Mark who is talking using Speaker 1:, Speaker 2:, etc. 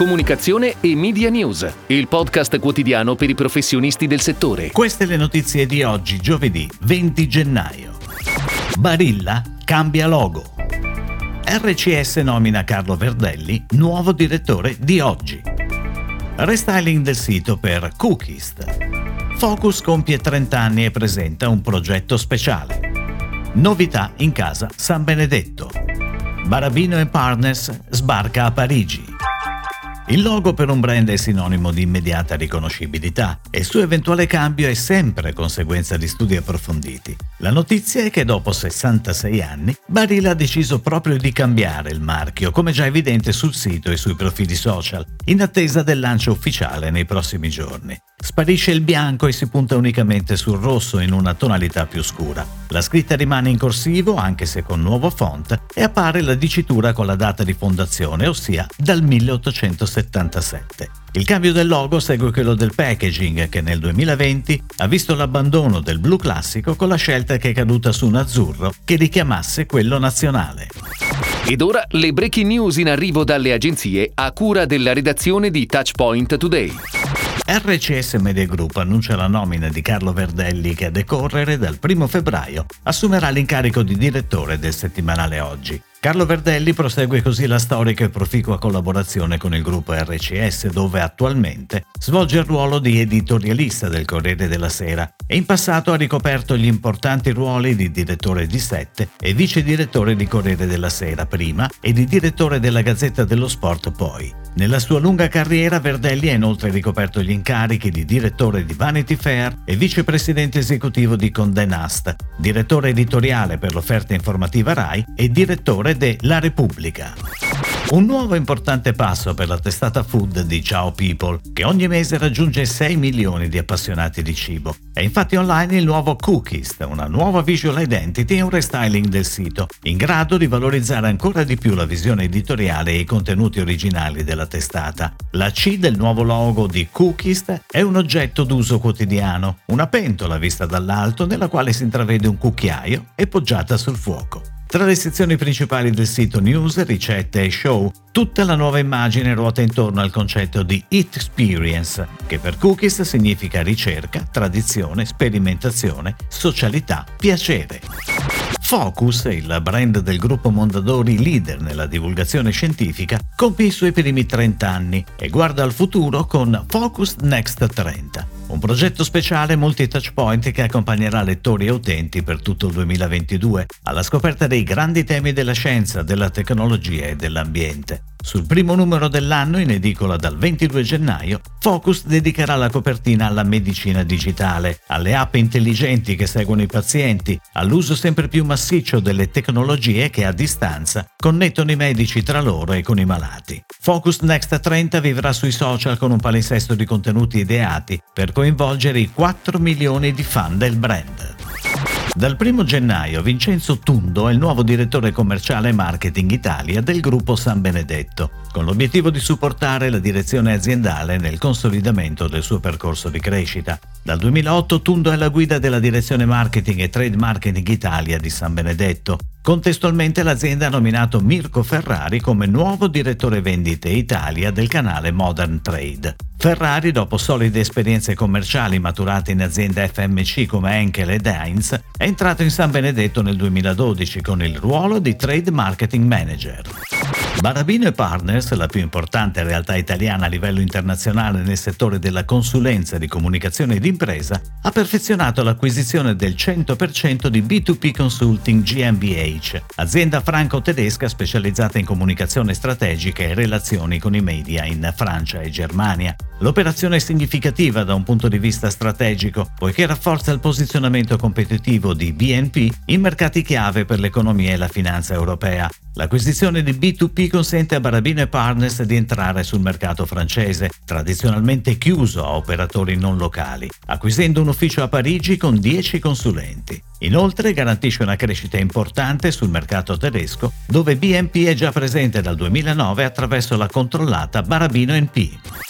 Speaker 1: Comunicazione e Media News, il podcast quotidiano per i professionisti del settore.
Speaker 2: Queste le notizie di oggi, giovedì 20 gennaio. Barilla cambia logo. RCS nomina Carlo Verdelli nuovo direttore di oggi. Restyling del sito per Cookist. Focus compie 30 anni e presenta un progetto speciale. Novità in casa San Benedetto. Barabino Partners sbarca a Parigi. Il logo per un brand è sinonimo di immediata riconoscibilità e il suo eventuale cambio è sempre conseguenza di studi approfonditi. La notizia è che dopo 66 anni Barilla ha deciso proprio di cambiare il marchio, come già evidente sul sito e sui profili social, in attesa del lancio ufficiale nei prossimi giorni. Sparisce il bianco e si punta unicamente sul rosso in una tonalità più scura. La scritta rimane in corsivo, anche se con nuovo font, e appare la dicitura con la data di fondazione, ossia dal 1877. Il cambio del logo segue quello del packaging, che nel 2020 ha visto l'abbandono del blu classico con la scelta che è caduta su un azzurro che richiamasse quello nazionale.
Speaker 1: Ed ora le breaking news in arrivo dalle agenzie a cura della redazione di Touchpoint Today.
Speaker 2: RCS Media Group annuncia la nomina di Carlo Verdelli che a decorrere dal 1 febbraio assumerà l'incarico di direttore del settimanale Oggi. Carlo Verdelli prosegue così la storica e proficua collaborazione con il gruppo RCS dove attualmente svolge il ruolo di editorialista del Corriere della Sera e in passato ha ricoperto gli importanti ruoli di direttore di Sette e vice direttore di Corriere della Sera prima e di direttore della Gazzetta dello Sport poi. Nella sua lunga carriera Verdelli ha inoltre ricoperto gli incarichi di direttore di Vanity Fair e vicepresidente esecutivo di Condé Nast, direttore editoriale per l'offerta informativa RAI e direttore direttore de La Repubblica. Un nuovo importante passo per la testata food di Ciao People, che ogni mese raggiunge 6 milioni di appassionati di cibo. È infatti online il nuovo Cookist, una nuova visual identity e un restyling del sito, in grado di valorizzare ancora di più la visione editoriale e i contenuti originali della testata. La C del nuovo logo di Cookist è un oggetto d'uso quotidiano, una pentola vista dall'alto nella quale si intravede un cucchiaio e poggiata sul fuoco. Tra le sezioni principali del sito news, ricette e show, tutta la nuova immagine ruota intorno al concetto di Eat Experience, che per Cookies significa ricerca, tradizione, sperimentazione, socialità, piacere. Focus, il brand del gruppo Mondadori leader nella divulgazione scientifica, compie i suoi primi 30 anni e guarda al futuro con Focus Next 30 un progetto speciale multi-touchpoint che accompagnerà lettori e utenti per tutto il 2022 alla scoperta dei grandi temi della scienza, della tecnologia e dell'ambiente. Sul primo numero dell'anno, in edicola dal 22 gennaio, Focus dedicherà la copertina alla medicina digitale, alle app intelligenti che seguono i pazienti, all'uso sempre più massiccio delle tecnologie che a distanza connettono i medici tra loro e con i malati. Focus Next 30 vivrà sui social con un palinsesto di contenuti ideati per coinvolgere i 4 milioni di fan del brand. Dal 1 gennaio Vincenzo Tundo è il nuovo direttore commerciale marketing Italia del gruppo San Benedetto, con l'obiettivo di supportare la direzione aziendale nel consolidamento del suo percorso di crescita. Dal 2008 Tundo è la guida della direzione marketing e trade marketing Italia di San Benedetto. Contestualmente l'azienda ha nominato Mirko Ferrari come nuovo direttore vendite Italia del canale Modern Trade. Ferrari, dopo solide esperienze commerciali maturate in aziende FMC come Henkel ed Heinz, è entrato in San Benedetto nel 2012 con il ruolo di Trade Marketing Manager. Barabino Partners, la più importante realtà italiana a livello internazionale nel settore della consulenza di comunicazione d'impresa, ha perfezionato l'acquisizione del 100% di B2P Consulting GmbH, azienda franco-tedesca specializzata in comunicazione strategica e relazioni con i media in Francia e Germania. L'operazione è significativa da un punto di vista strategico, poiché rafforza il posizionamento competitivo di BNP in mercati chiave per l'economia e la finanza europea. L'acquisizione di B2P consente a Barabino Partners di entrare sul mercato francese, tradizionalmente chiuso a operatori non locali, acquisendo un ufficio a Parigi con 10 consulenti. Inoltre garantisce una crescita importante sul mercato tedesco, dove BNP è già presente dal 2009 attraverso la controllata Barabino NP.